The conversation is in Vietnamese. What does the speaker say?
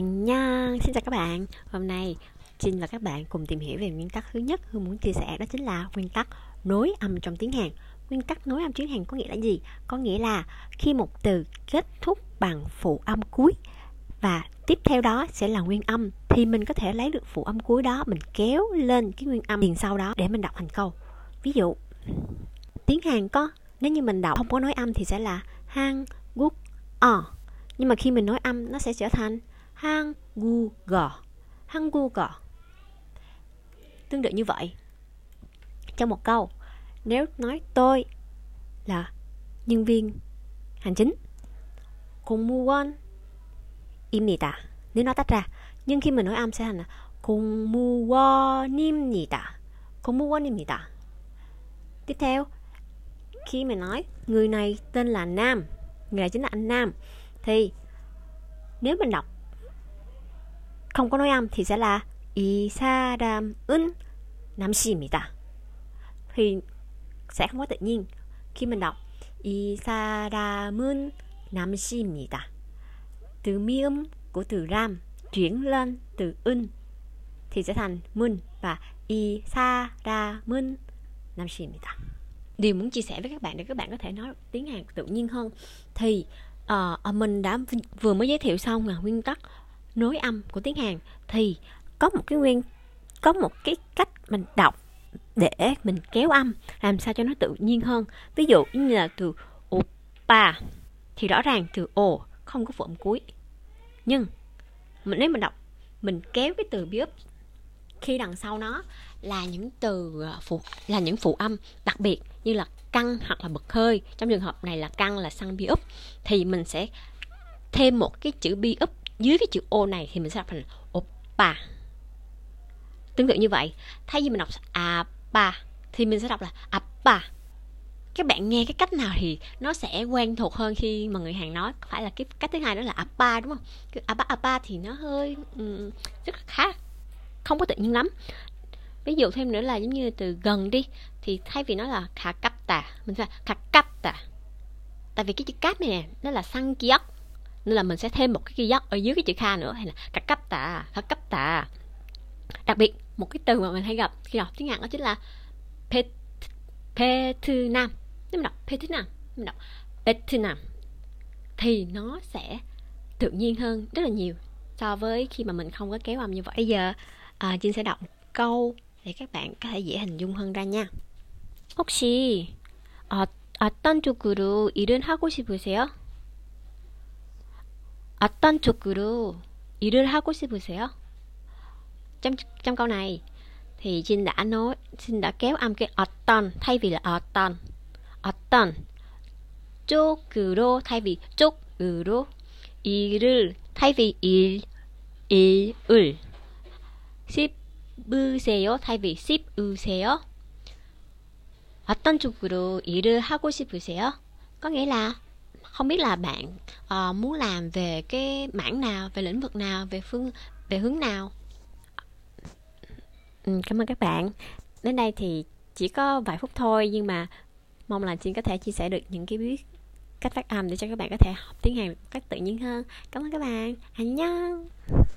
nha xin chào các bạn. Hôm nay Trinh và các bạn cùng tìm hiểu về nguyên tắc thứ nhất Hương muốn chia sẻ đó chính là nguyên tắc nối âm trong tiếng Hàn. Nguyên tắc nối âm tiếng Hàn có nghĩa là gì? Có nghĩa là khi một từ kết thúc bằng phụ âm cuối Và tiếp theo đó sẽ là nguyên âm Thì mình có thể lấy được phụ âm cuối đó Mình kéo lên cái nguyên âm liền sau đó để mình đọc thành câu. Ví dụ Tiếng Hàn có Nếu như mình đọc không có nối âm thì sẽ là Hang, Guk, O. Nhưng mà khi mình nói âm nó sẽ trở thành 한국어 한국어 tương tự như vậy trong một câu nếu nói tôi là nhân viên hành chính 공무원입니다 nếu nói tách ra nhưng khi mình nói âm sẽ thành là 공무원입니다 공무원입니다 tiếp theo khi mình nói người này tên là Nam người này chính là anh Nam thì nếu mình đọc không có nói âm thì sẽ là 이 사람은 남씨입니다. Thì sẽ không có tự nhiên. Khi mình đọc 이 사람은 남씨입니다. Từ mi âm của từ ram chuyển lên từ 은 thì sẽ thành mun và 이 사람은 남씨입니다. Điều muốn chia sẻ với các bạn để các bạn có thể nói tiếng Hàn tự nhiên hơn thì uh, mình đã vừa mới giới thiệu xong là nguyên tắc nối âm của tiếng Hàn thì có một cái nguyên, có một cái cách mình đọc để mình kéo âm, làm sao cho nó tự nhiên hơn. Ví dụ như là từ oppa thì rõ ràng từ ồ không có phụ âm cuối. Nhưng mình, nếu mình đọc, mình kéo cái từ biếc khi đằng sau nó là những từ à, phụ, là những phụ âm đặc biệt như là căng hoặc là bật hơi. Trong trường hợp này là căng là sang bi úp thì mình sẽ thêm một cái chữ bi úp dưới cái chữ O này thì mình sẽ đọc thành oppa tương tự như vậy thay vì mình đọc appa thì mình sẽ đọc là appa các bạn nghe cái cách nào thì nó sẽ quen thuộc hơn khi mà người Hàn nói. Phải là cái cách thứ hai đó là appa đúng không? Cái appa appa thì nó hơi um, rất là khác không có tự nhiên lắm. Ví dụ thêm nữa là giống như từ gần đi thì thay vì nó là khả cấp tà mình sẽ khả cấp tà tại vì cái chữ cáp này nè nó là xăng kiok nên là mình sẽ thêm một cái ghi dắt ở dưới cái chữ kha nữa hay là các cấp tà các cấp tà đặc biệt một cái từ mà mình hay gặp khi đọc tiếng Hàn đó chính là pet Vietnam nếu mình đọc Vietnam mình đọc Vietnam thì nó sẽ tự nhiên hơn rất là nhiều so với khi mà mình không có kéo âm như vậy bây giờ à, Trinh sẽ đọc một câu để các bạn có thể dễ hình dung hơn ra nha 혹시 어, 어떤 쪽으로 일은 하고 싶으세요? 어떤 쪽으로 일을 하고 싶으세요? Trong trong câu này thì Jin đã nói Jin đã kéo âm cái 어떤 thay vì là 어떤 어떤 쪽으로 thay vì 쪽으로 일을 thay vì 일 일을 씹으세요 thay vì 씹으세요 어떤 쪽으로 일을 하고 싶으세요? có nghĩa là không biết là bạn uh, muốn làm về cái mảng nào về lĩnh vực nào về phương về hướng nào? Ừ, cảm ơn các bạn. Đến đây thì chỉ có vài phút thôi nhưng mà mong là chị có thể chia sẻ được những cái biết cách phát âm để cho các bạn có thể học tiếng Hàn một cách tự nhiên hơn. Cảm ơn các bạn. Hạnh nhân